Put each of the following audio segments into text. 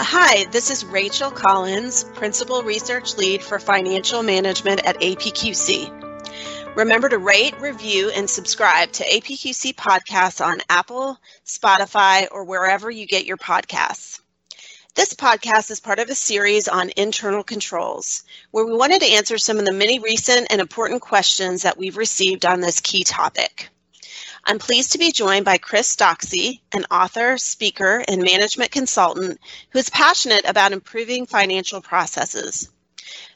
Hi, this is Rachel Collins, Principal Research Lead for Financial Management at APQC. Remember to rate, review, and subscribe to APQC podcasts on Apple, Spotify, or wherever you get your podcasts. This podcast is part of a series on internal controls, where we wanted to answer some of the many recent and important questions that we've received on this key topic. I'm pleased to be joined by Chris Doxey, an author, speaker, and management consultant who is passionate about improving financial processes.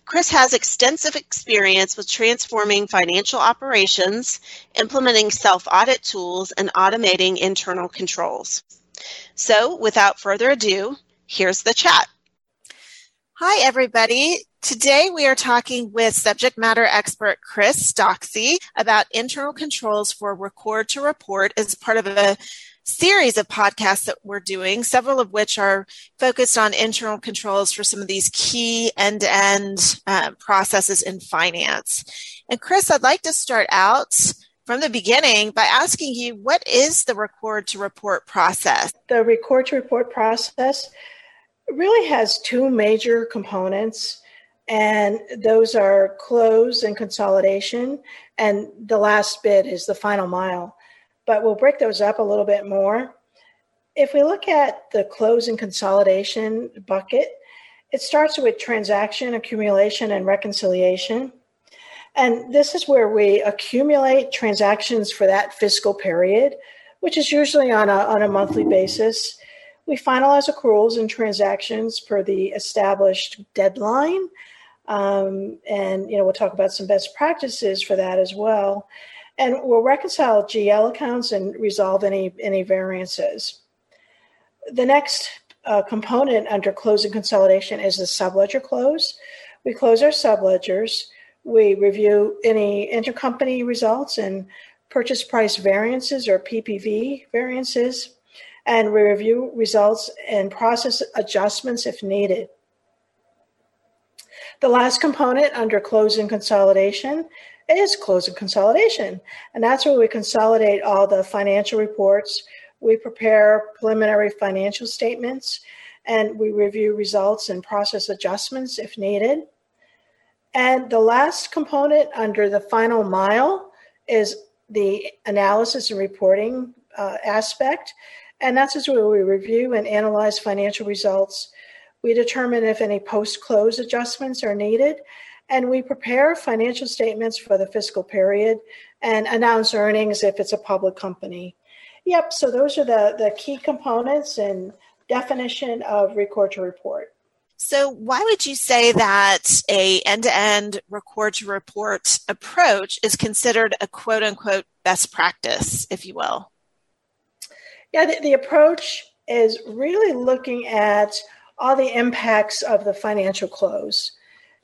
Chris has extensive experience with transforming financial operations, implementing self audit tools, and automating internal controls. So, without further ado, here's the chat. Hi, everybody. Today we are talking with subject matter expert Chris Doxey about internal controls for record to report as part of a series of podcasts that we're doing, several of which are focused on internal controls for some of these key end to end processes in finance. And Chris, I'd like to start out from the beginning by asking you what is the record to report process? The record to report process really has two major components and those are close and consolidation. And the last bit is the final mile. But we'll break those up a little bit more. If we look at the close and consolidation bucket, it starts with transaction accumulation and reconciliation. And this is where we accumulate transactions for that fiscal period, which is usually on a, on a monthly basis. We finalize accruals and transactions per the established deadline um, and you know we'll talk about some best practices for that as well. And we'll reconcile GL accounts and resolve any any variances. The next uh, component under closing consolidation is the subledger close. We close our subledgers. We review any intercompany results and purchase price variances or PPV variances, and we review results and process adjustments if needed. The last component under closing consolidation is closing consolidation. And that's where we consolidate all the financial reports. We prepare preliminary financial statements and we review results and process adjustments if needed. And the last component under the final mile is the analysis and reporting uh, aspect. And that's where we review and analyze financial results we determine if any post close adjustments are needed, and we prepare financial statements for the fiscal period and announce earnings if it's a public company. Yep, so those are the, the key components and definition of record to report. So, why would you say that a end-to-end record to report approach is considered a quote unquote best practice, if you will? Yeah, the, the approach is really looking at all the impacts of the financial close.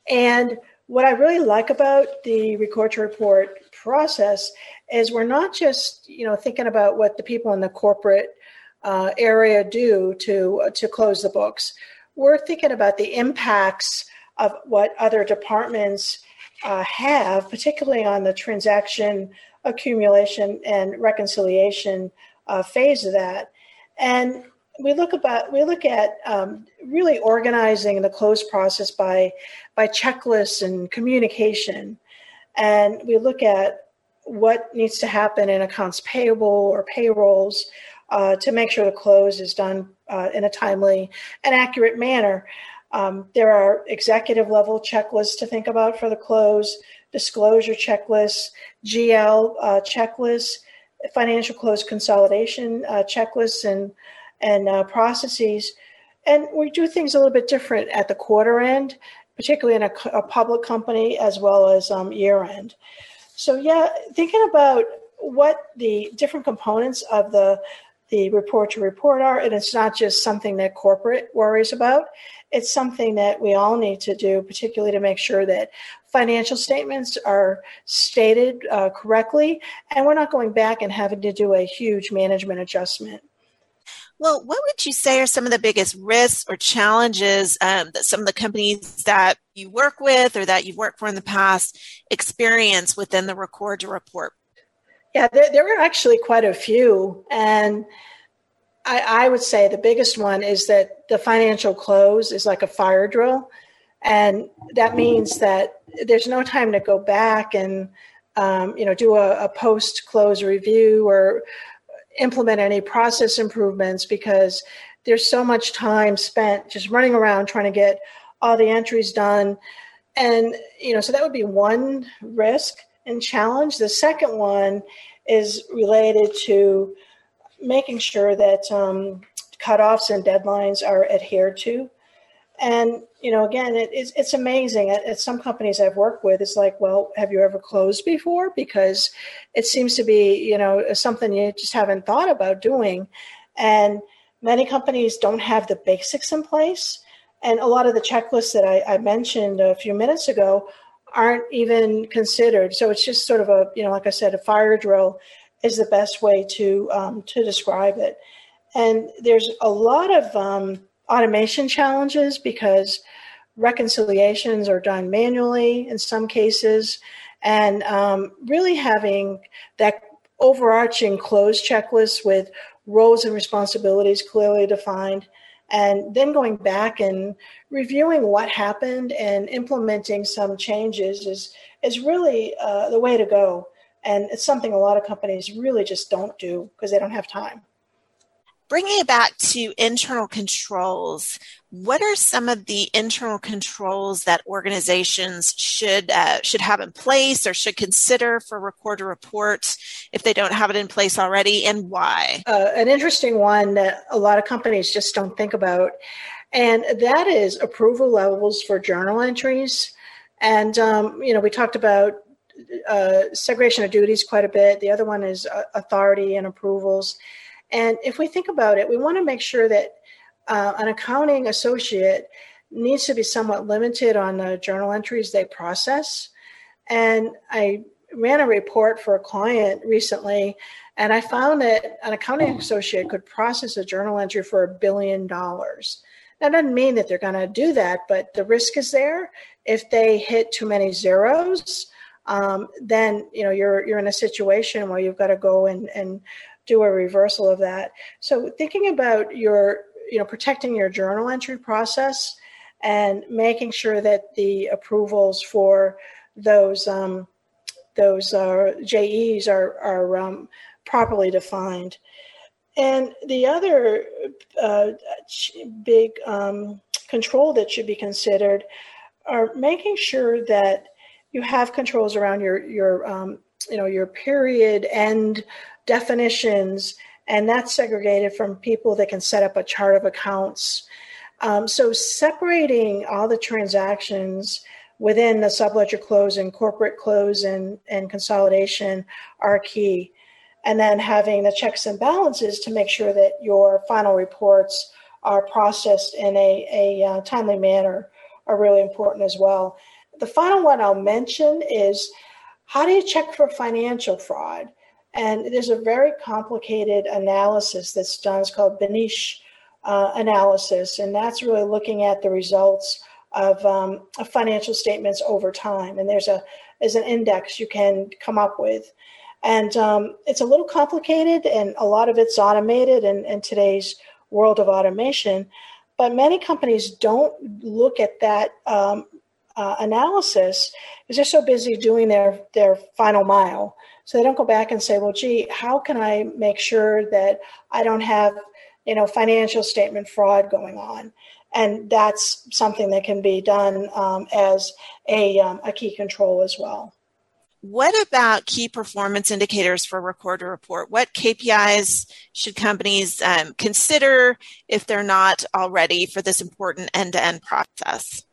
And what I really like about the record to report process is we're not just you know thinking about what the people in the corporate uh, area do to to close the books. We're thinking about the impacts of what other departments uh, have, particularly on the transaction accumulation and reconciliation uh, phase of that. And we look about we look at um, really organizing the close process by by checklists and communication, and we look at what needs to happen in accounts payable or payrolls uh, to make sure the close is done uh, in a timely and accurate manner. Um, there are executive level checklists to think about for the close, disclosure checklists, GL uh, checklists, financial close consolidation uh, checklists, and and uh, processes. And we do things a little bit different at the quarter end, particularly in a, a public company as well as um, year end. So, yeah, thinking about what the different components of the the record to report are, and it's not just something that corporate worries about. It's something that we all need to do, particularly to make sure that financial statements are stated uh, correctly, and we're not going back and having to do a huge management adjustment. Well, what would you say are some of the biggest risks or challenges um, that some of the companies that you work with or that you've worked for in the past experience within the record to report? Yeah, there, there are actually quite a few. And I, I would say the biggest one is that the financial close is like a fire drill. And that means that there's no time to go back and um, you know do a, a post close review or implement any process improvements because there's so much time spent just running around trying to get all the entries done and you know so that would be one risk and challenge. The second one is related to making sure that um, cutoffs and deadlines are adhered to. And you know again it, it's, it's amazing. At, at, some companies i've worked with it's like well have you ever closed before? Because it seems to be you know something you just haven't thought about doing. And many companies don't have the basics in place. And a lot of the checklists that I, I mentioned a few minutes ago aren't even considered. So it's just sort of a you know like i said a fire drill is the best way to um, to describe it. And there's a lot of um, automation challenges because reconciliations are done manually in some cases, and um, really having that overarching closed checklist with roles and responsibilities clearly defined, and then going back and reviewing what happened and implementing some changes is is really uh, the way to go. And it's something a lot of companies really just don't do because they don't have time. Bringing it back to internal controls, what are some of the internal controls that organizations should uh, should have in place or should consider for record a report if they don't have it in place already, and why? Uh, an interesting one that a lot of companies just don't think about, and that is approval levels for journal entries. And um, you know, we talked about uh, segregation of duties quite a bit. The other one is uh, authority and approvals. And if we think about it, we want to make sure that uh, an accounting associate needs to be somewhat limited on the journal entries they process. And I ran a report for a client recently, and I found that an accounting associate could process a journal entry for a billion dollars. That doesn't mean that they're going to do that, but the risk is there. If they hit too many zeros, um, then you know you're you're in a situation where you've got to go and and do a reversal of that. So thinking about your, you know, protecting your journal entry process and making sure that the approvals for those um, those uh, JEs are are um, properly defined. And the other uh, big um, control that should be considered are making sure that you have controls around your your um, you know your period end definitions, and that's segregated from people that can set up a chart of accounts. Um, so separating all the transactions within the subledger close and corporate close and, and consolidation are key. And then having the checks and balances to make sure that your final reports are processed in a, a uh, timely manner are really important as well. The final one I'll mention is how do you check for financial fraud? And there's a very complicated analysis that's done. It's called Beneish uh, analysis, and that's really looking at the results of, um, of, financial statements over time. And there's a there's an index you can come up with, and um, it's a little complicated, and a lot of it's automated in, in today's world of automation. But many companies don't look at that um, uh, analysis because they're so busy doing their their final mile so they don't go back and say, well, gee, how can I make sure that I don't have, you know, financial statement fraud going on? And that's something that can be done um, as a, um, a key control as well. What about key performance indicators for record to report? What KPIs should companies um, consider if they're not already for this important end to end process?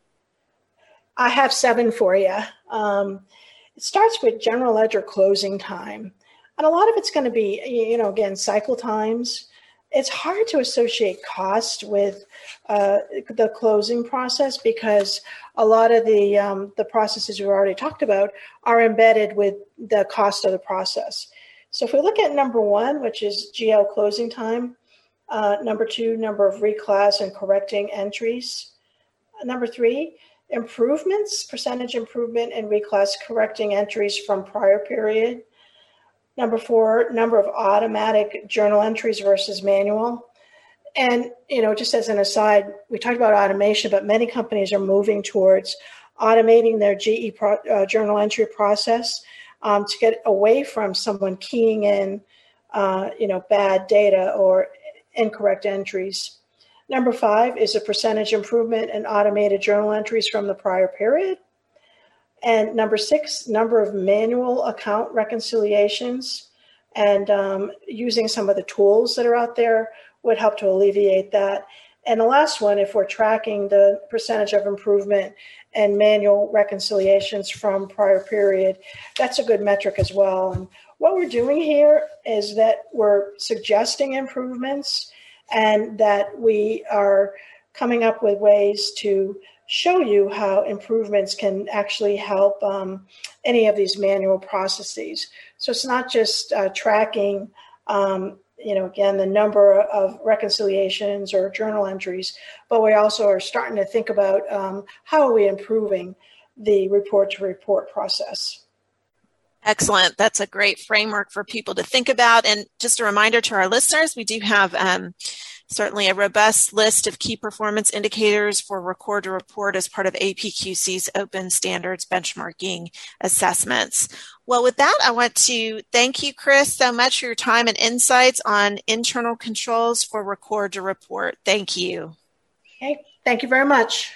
I have seven for you. Um, it starts with general ledger closing time. And a lot of it's going to be, you know, again, cycle times. It's hard to associate cost with uh, the closing process because a lot of the um, the processes we've already talked about are embedded with the cost of the process. So if we look at number one, which is GL closing time, uh, number two, number of reclass and correcting entries, number three, improvements, percentage improvement in reclass correcting entries from prior period. Number four, number of automatic journal entries versus manual. and you know, just as an aside, we talked about automation, but many companies are moving towards automating their JE pro, uh, journal entry process um, to get away from someone keying in, uh, you know, bad data or incorrect entries. Number five is a percentage improvement in automated journal entries from the prior period. And number six, number of manual account reconciliations and um, using some of the tools that are out there would help to alleviate that. And the last one, if we're tracking the percentage of improvement and manual reconciliations from prior period, that's a good metric as well. And what we're doing here is that we're suggesting improvements and that we are coming up with ways to show you how improvements can actually help um, any of these manual processes. So it's not just uh, tracking, um, you know, again, the number of reconciliations or journal entries, but we also are starting to think about um, how are we improving the record to report process. Excellent. That's a great framework for people to think about. And just a reminder to our listeners, we do have um, certainly a robust list of key performance indicators for record to report as part of APQC's open standards benchmarking assessments. Well, with that, I want to thank you, Chris, so much for your time and insights on internal controls for record to report. Thank you. Okay, thank you very much.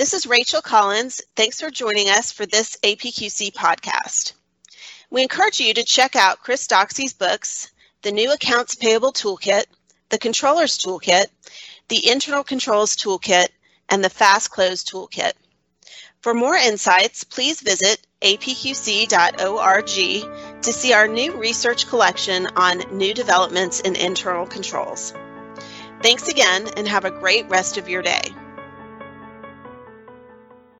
This is Rachel Collins. Thanks for joining us for this APQC podcast. We encourage you to check out Chris Doxey's books, the new Accounts Payable Toolkit, the Controller's Toolkit, the Internal Controls Toolkit, and the Fast Close Toolkit. For more insights, please visit apqc.org to see our new research collection on new developments in internal controls. Thanks again and have a great rest of your day.